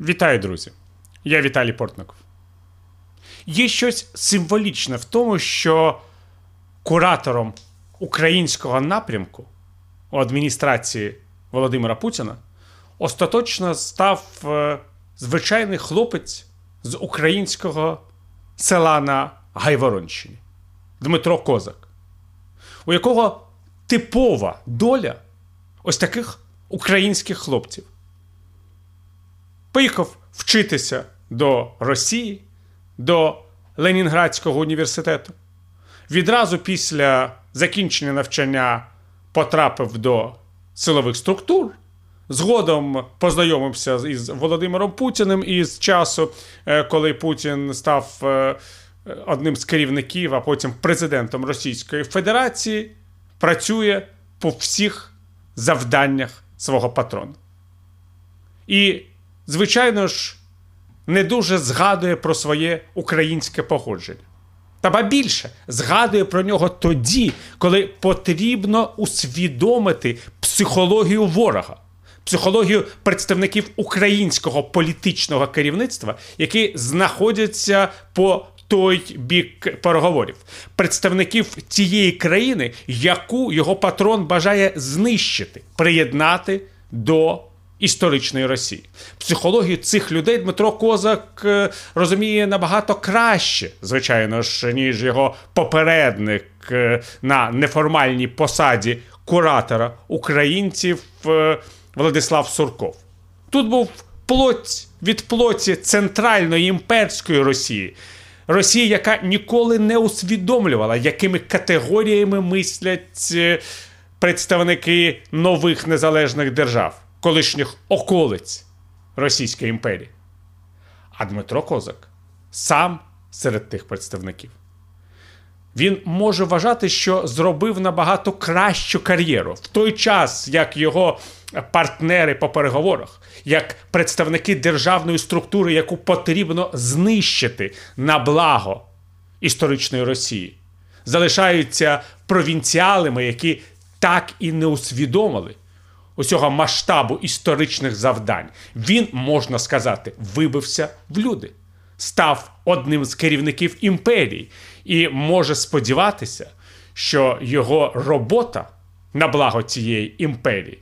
Вітаю, друзі! Я Віталій Портников. Є щось символічне в тому, що куратором українського напрямку у адміністрації Володимира Путіна остаточно став е, звичайний хлопець з українського села на Гайворонщині Дмитро Козак, у якого типова доля ось таких українських хлопців. Поїхав вчитися до Росії, до Ленінградського університету. Відразу після закінчення навчання потрапив до силових структур. Згодом познайомився із Володимиром Путіним із часу, е, коли Путін став е, одним з керівників, а потім президентом Російської Федерації, працює по всіх завданнях свого патрона. І, звичайно ж, не дуже згадує про своє українське походження. Та ба більше згадує про нього тоді, коли потрібно усвідомити психологію ворога, психологію представників українського політичного керівництва, які знаходяться по той бік переговорів, представників тієї країни, яку його патрон бажає знищити, приєднати до історичної Росії. Психологію цих людей Дмитро Козак е, розуміє набагато краще, звичайно ж, ніж його попередник е, на неформальній посаді куратора українців е, Владислав Сурков. Тут був плоть від плоті центральної імперської Росії. Росії, яка ніколи не усвідомлювала, якими категоріями мислять представники нових незалежних держав колишніх околиць Російської імперії. А Дмитро Козак сам серед тих представників. Він може вважати, що зробив набагато кращу кар'єру в той час, як його партнери по переговорах, як представники державної структури, яку потрібно знищити на благо історичної Росії, залишаються провінціалами, які так і не усвідомили, усього масштабу історичних завдань, він, можна сказати, вибився в люди, став одним з керівників імперії. І може сподіватися, що його робота на благо цієї імперії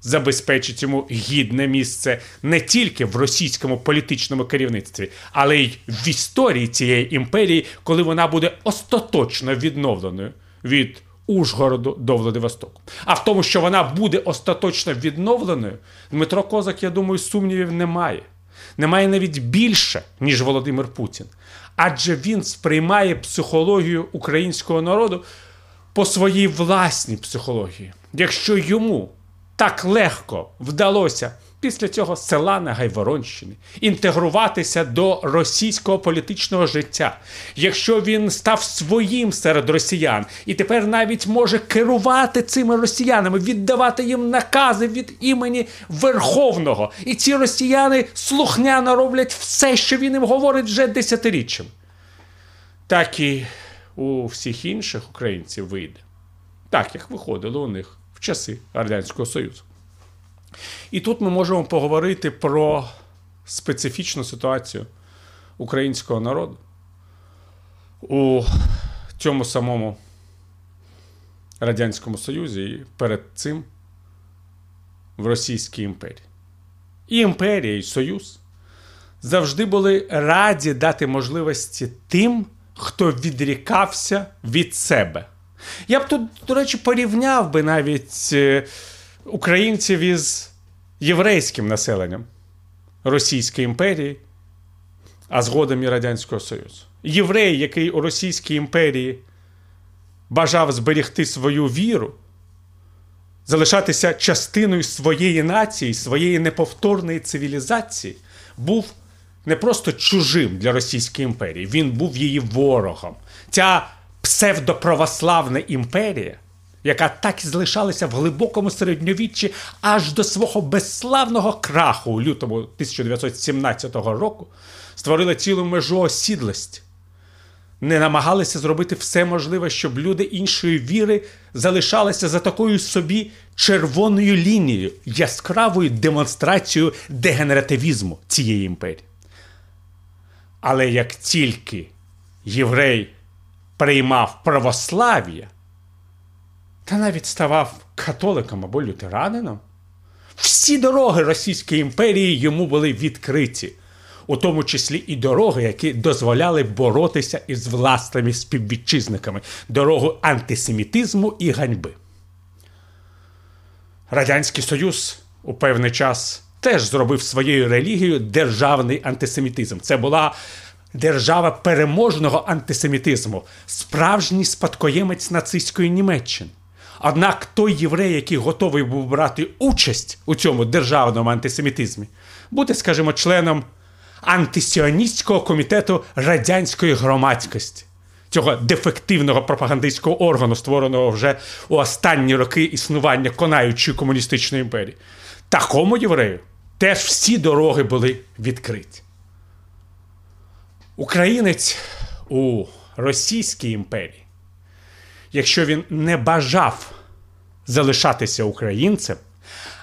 забезпечить йому гідне місце не тільки в російському політичному керівництві, але й в історії цієї імперії, коли вона буде остаточно відновленою від Ужгороду до Владивостоку. А в тому, що вона буде остаточно відновленою, Дмитро Козак, я думаю, сумнівів немає. Немає навіть більше, ніж Володимир Путін. Адже він сприймає психологію українського народу по своїй власній психології. Якщо йому так легко вдалося після цього села на Гайворонщині інтегруватися до російського політичного життя, якщо він став своїм серед росіян і тепер навіть може керувати цими росіянами, віддавати їм накази від імені Верховного, і ці росіяни слухняно роблять все, що він їм говорить вже десятиріччям, так і у всіх інших українців вийде, так як виходило у них в часи Радянського Союзу. І тут ми можемо поговорити про специфічну ситуацію українського народу у цьому самому Радянському Союзі і перед цим в Російській імперії. І імперія, і Союз завжди були раді дати можливості тим, хто відрікався від себе. Я б тут, до речі, порівняв би навіть е, українців із єврейським населенням Російської імперії, а згодом і Радянського Союзу. Єврей, який у Російській імперії бажав зберегти свою віру, залишатися частиною своєї нації, своєї неповторної цивілізації, був не просто чужим для Російської імперії, він був її ворогом. Ця псевдоправославна імперія яка так і залишалася в глибокому середньовіччі аж до свого безславного краху у лютому 1917 року, створила цілу межу осідлості не намагалися зробити все можливе, щоб люди іншої віри залишалися за такою собі червоною лінією, яскравою демонстрацією дегенеративізму цієї імперії. Але як тільки єврей приймав православ'я та навіть ставав католиком або лютеранином, всі дороги Російської імперії йому були відкриті, у тому числі і дороги, які дозволяли боротися із власними співвітчизниками, дорогу антисемітизму і ганьби. Радянський Союз у певний час теж зробив своєю релігією державний антисемітизм. Це була держава переможного антисемітизму, справжній спадкоємець нацистської Німеччини. Однак той єврей, який готовий був брати участь у цьому державному антисемітизмі, буде, скажімо, членом антисіоністського комітету радянської громадськості, цього дефективного пропагандистського органу, створеного вже у останні роки існування конаючої комуністичної імперії. Такому єврею теж всі дороги були відкриті. Українець у Російській імперії, якщо він не бажав залишатися українцем,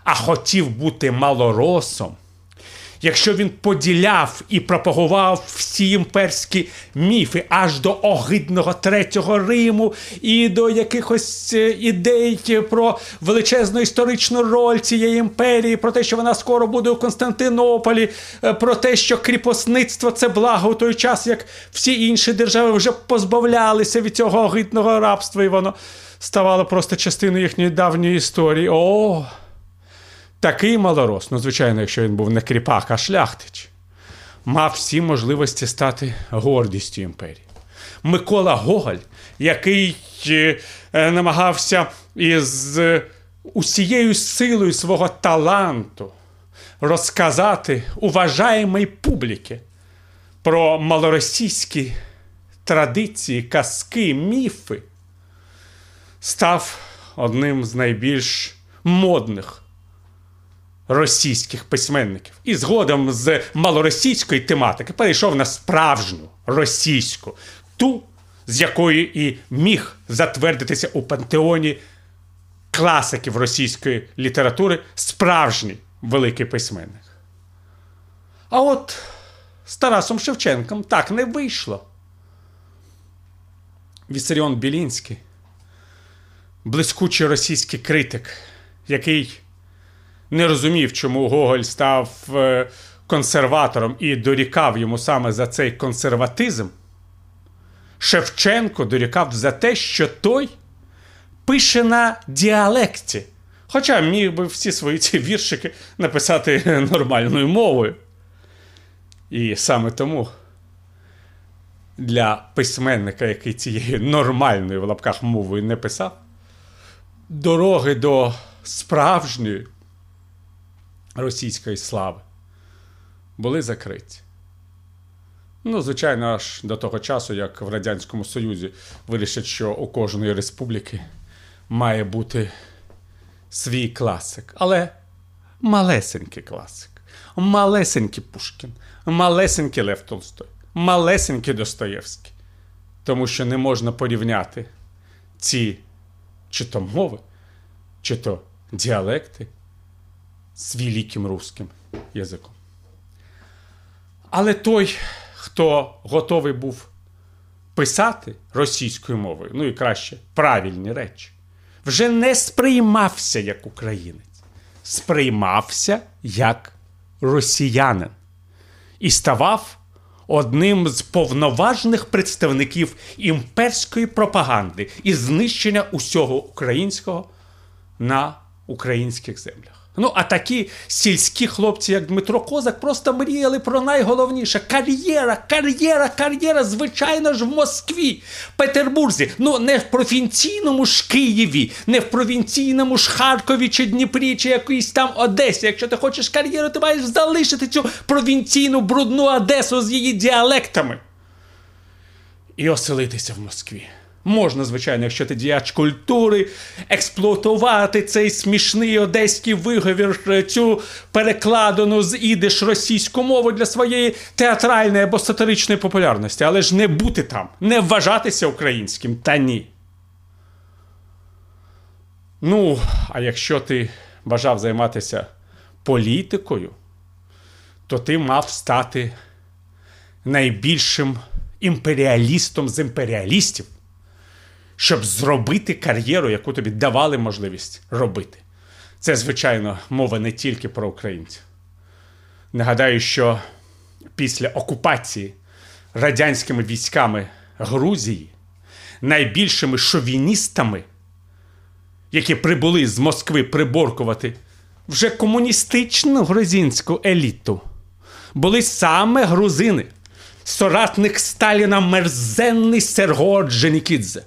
а хотів бути малоросом, якщо він поділяв і пропагував всі імперські міфи аж до огидного третього Риму і до якихось е, ідей про величезну історичну роль цієї імперії, про те, що вона скоро буде у Константинополі, е, про те, що кріпосництво це благо у той час, як всі інші держави вже позбавлялися від цього огидного рабства, і воно ставало просто частиною їхньої давньої історії. О! Такий малорос, ну, звичайно, якщо він був не кріпак, а шляхтич, мав всі можливості стати гордістю імперії. Микола Гоголь, який е, намагався із е, усією силою свого таланту розказати уважаємій публіки про малоросійські традиції, казки, міфи, став одним з найбільш модних російських письменників. І згодом з малоросійської тематики перейшов на справжню російську, ту, з якої і міг затвердитися у пантеоні класиків російської літератури справжній великий письменник. А от з Тарасом Шевченком так не вийшло. Вісаріон Білінський, блискучий російський критик, який не розумів, чому Гоголь став е, консерватором і дорікав йому саме за цей консерватизм. Шевченко дорікав за те, що той пише на діалекті. Хоча міг би всі свої ці віршики написати нормальною мовою. І саме тому для письменника, який цією нормальною в лапках мовою не писав, дороги до справжньої російської слави були закриті. Ну, звичайно, аж до того часу, як в Радянському Союзі вирішать, що у кожної республіки має бути свій класик. Але малесенький класик, малесенький Пушкін, малесенький Лев Толстой, малесенький Достоєвський. Тому що не можна порівняти ці чи то мови, чи то діалекти з великим русським язиком. Але той, хто готовий був писати російською мовою, ну і краще правильні речі, вже не сприймався як українець, сприймався як росіянин і ставав одним з повноважних представників імперської пропаганди і знищення усього українського на українських землях. Ну, а такі сільські хлопці, як Дмитро Козак, просто мріяли про найголовніше кар'єра, кар'єра, кар'єра, звичайно ж, в Москві, Петербурзі. Ну, не в провінційному ж Києві, не в провінційному ж Харкові чи Дніпрі, чи якійсь там Одесі. Якщо ти хочеш кар'єру, ти маєш залишити цю провінційну брудну Одесу з її діалектами. І оселитися в Москві. Можна, звичайно, якщо ти діяч культури, експлуатувати цей смішний одеський виговір, цю перекладену з ідиш російську мову для своєї театральної або сатиричної популярності, але ж не бути там, не вважатися українським. Та ні. Ну, а якщо ти бажав займатися політикою, то ти мав стати найбільшим імперіалістом з імперіалістів, щоб зробити кар'єру, яку тобі давали можливість робити. Це, звичайно, мова не тільки про українців. Нагадаю, що після окупації радянськими військами Грузії найбільшими шовіністами, які прибули з Москви приборкувати вже комуністичну грузинську еліту, були саме грузини соратник Сталіна мерзенний Серго Дженікідзе,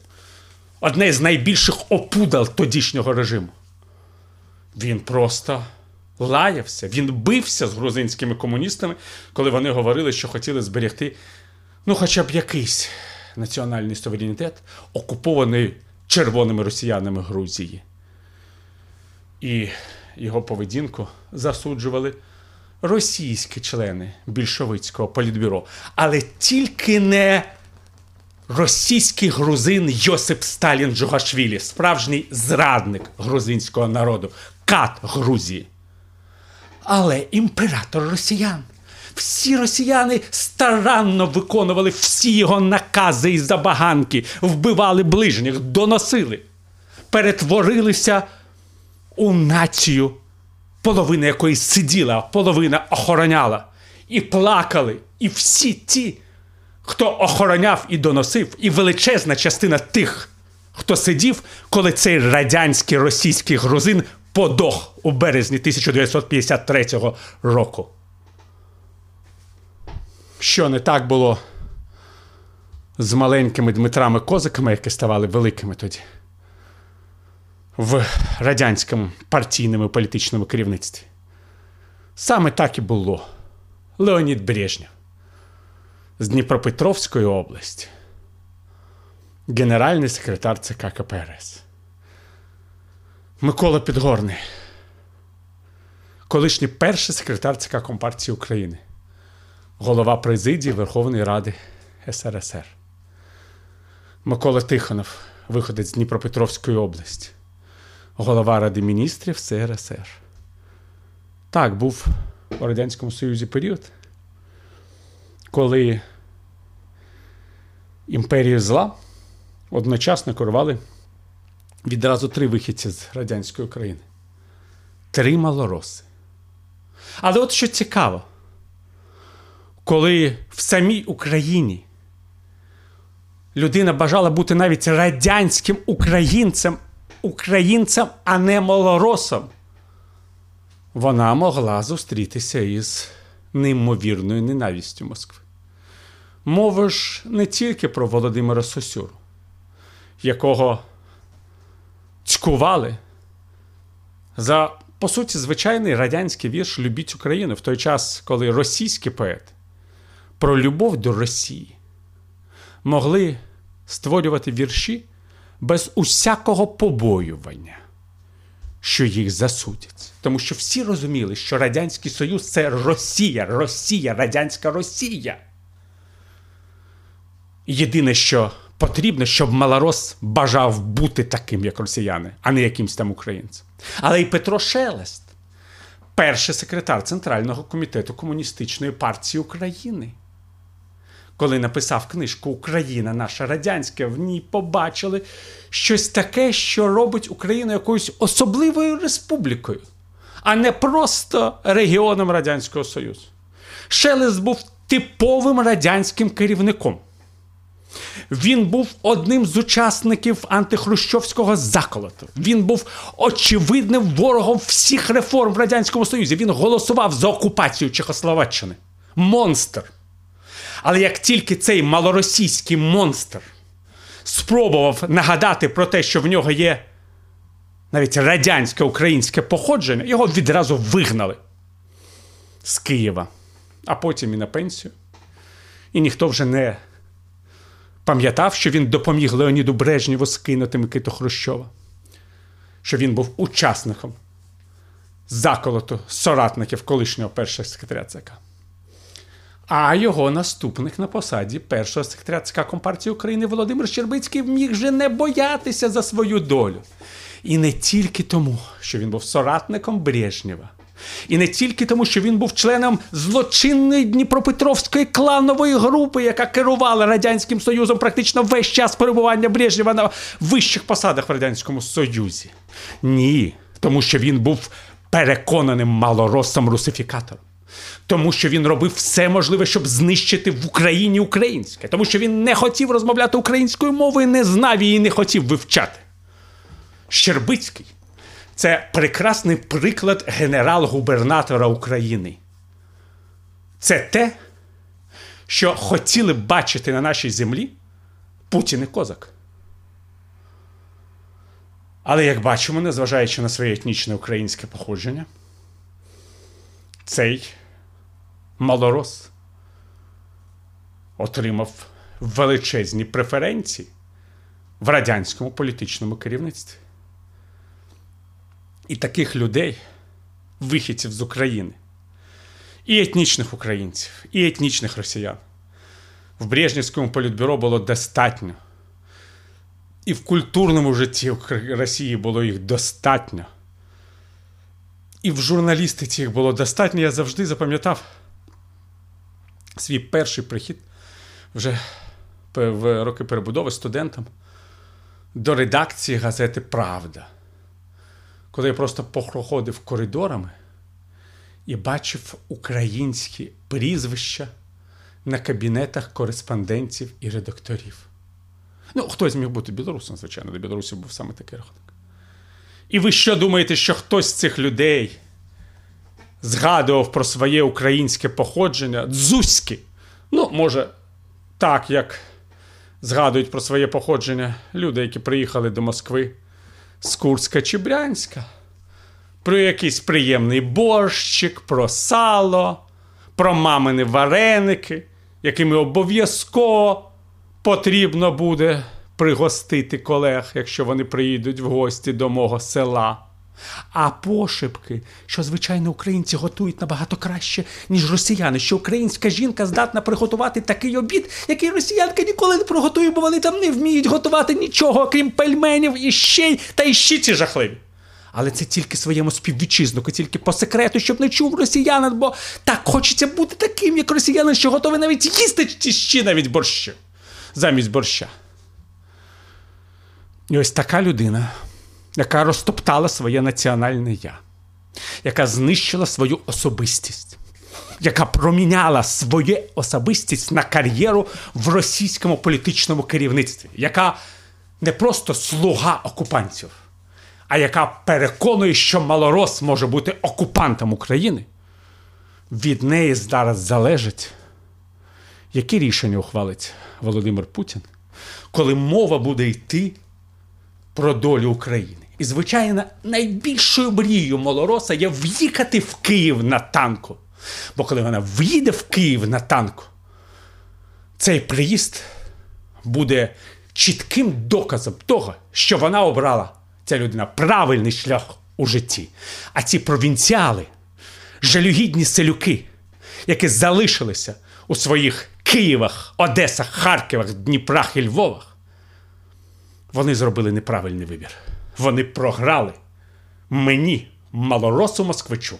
одне з найбільших опудал тодішнього режиму. Він просто лаявся, він бився з грузинськими комуністами, коли вони говорили, що хотіли зберегти ну, хоча б якийсь національний суверенітет, окупований червоними росіянами Грузії. І його поведінку засуджували російські члени більшовицького політбюро, але тільки не російський грузин Йосип Сталін Джугашвілі, справжній зрадник грузинського народу, кат Грузії. Але імператор росіян. Всі росіяни старанно виконували всі його накази і забаганки, вбивали ближніх, доносили, перетворилися у націю половина якої сиділа, половина охороняла, і плакали. І всі ті, хто охороняв і доносив, і величезна частина тих, хто сидів, коли цей радянський російський грузин подох у березні 1953 року. Що не так було з маленькими Дмитрами Козиками, які ставали великими тоді в радянському партійному політичному керівництві. Саме так і було. Леонід Брежнєв з Дніпропетровської області, генеральний секретар ЦК КПРС. Микола Підгорний, колишній перший секретар ЦК Компартії України, голова президії Верховної Ради СРСР. Микола Тихонов, виходець з Дніпропетровської області голова Ради міністрів СРСР. Так, був у Радянському Союзі період, коли імперію зла одночасно керували відразу три вихідці з радянської України. Три малороси. Але от що цікаво, коли в самій Україні людина бажала бути навіть радянським українцем українцям, а не малоросам, вона могла зустрітися із неймовірною ненавістю Москви. Мова ж не тільки про Володимира Сосюру, якого цькували за, по суті, звичайний радянський вірш Любіть Україну в той час, коли російські поети про любов до Росії могли створювати вірші без усякого побоювання, що їх засудять. Тому що всі розуміли, що Радянський Союз це Росія, Росія, Радянська Росія. Єдине, що потрібно, щоб Малорос бажав бути таким, як росіяни, а не якимсь там українцем. Але і Петро Шелест, перший секретар Центрального комітету Комуністичної партії України коли написав книжку Україна наша радянська, в ній побачили щось таке, що робить Україну якоюсь особливою республікою, а не просто регіоном Радянського Союзу. Шелест був типовим радянським керівником. Він був одним з учасників антихрущовського заколоту. Він був очевидним ворогом всіх реформ в Радянському Союзі. Він голосував за окупацію Чехословаччини. Монстр. Але як тільки цей малоросійський монстр спробував нагадати про те, що в нього є навіть радянське українське походження, його відразу вигнали з Києва, а потім і на пенсію. І ніхто вже не пам'ятав, що він допоміг Леоніду Брежнєву скинути Микиту Хрущова, що він був учасником заколоту соратників колишнього першого секретаря ЦК. А його наступник на посаді першого секретаря ЦК Компартії України Володимир Щербицький міг вже не боятися за свою долю. І не тільки тому, що він був соратником Брежнєва, і не тільки тому, що він був членом злочинної Дніпропетровської кланової групи, яка керувала Радянським Союзом практично весь час перебування Брежнєва на вищих посадах в Радянському Союзі. Ні, тому що він був переконаним малоросом русифікатором. Тому що він робив все можливе, щоб знищити в Україні українське, тому що він не хотів розмовляти українською мовою, не знав її, не хотів вивчати. Щербицький це прекрасний приклад генерал-губернатора України. Це те, що хотіли бачити на нашій землі Путін і Козак. Але як бачимо, незважаючи на своє етнічне українське походження, цей малорос отримав величезні преференції в радянському політичному керівництві. І таких людей, вихідців з України, і етнічних українців, і етнічних росіян, в Брежнівському політбюро було достатньо. І в культурному житті Росії було їх достатньо. І в журналістиці їх було достатньо. Я завжди запам'ятав свій перший прихід вже в роки перебудови студентам до редакції газети Правда. Коли я просто проходив коридорами і бачив українські прізвища на кабінетах кореспондентів і редакторів. Ну, хтось міг бути білорусом, звичайно, до білорусів був саме такий рахунок. І ви що думаєте, що хтось з цих людей згадував про своє українське походження дзузьки? Ну, може, так, як згадують про своє походження люди, які приїхали до Москви з Курська чи Брянська, про якийсь приємний борщик, про сало, про мамини вареники, якими обов'язково потрібно буде пригостити колег, якщо вони приїдуть в гості до мого села. А пошепки, що, звичайно, українці готують набагато краще, ніж росіяни, що українська жінка здатна приготувати такий обід, який росіянка ніколи не приготує, бо вони там не вміють готувати нічого, крім пельменів і щей та і щиці жахливі. Але це тільки своєму співвітчизнику, тільки по секрету, щоб не чув росіянин, бо так хочеться бути таким, як росіянин, що готовий навіть їсти ті щі навіть борщу, замість борща. І ось така людина, яка розтоптала своє національне я, яка знищила свою особистість, яка проміняла свою особистість на кар'єру в російському політичному керівництві, яка не просто слуга окупантів, а яка переконує, що малорос може бути окупантом України, від неї зараз залежить, які рішення ухвалить Володимир Путін, коли мова буде йти про долю України. І, звичайно, найбільшою мрією малороса є в'їхати в Київ на танку. Бо коли вона в'їде в Київ на танку, цей приїзд буде чітким доказом того, що вона обрала ця людина правильний шлях у житті. А ці провінціали, жалюгідні селюки, які залишилися у своїх Києвах, Одесах, Харківах, Дніпрох і Львовах, вони зробили неправильний вибір. Вони програли. Мені, малоросу москвичу,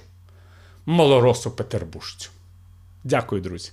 малоросу петербуржцю. Дякую, друзі.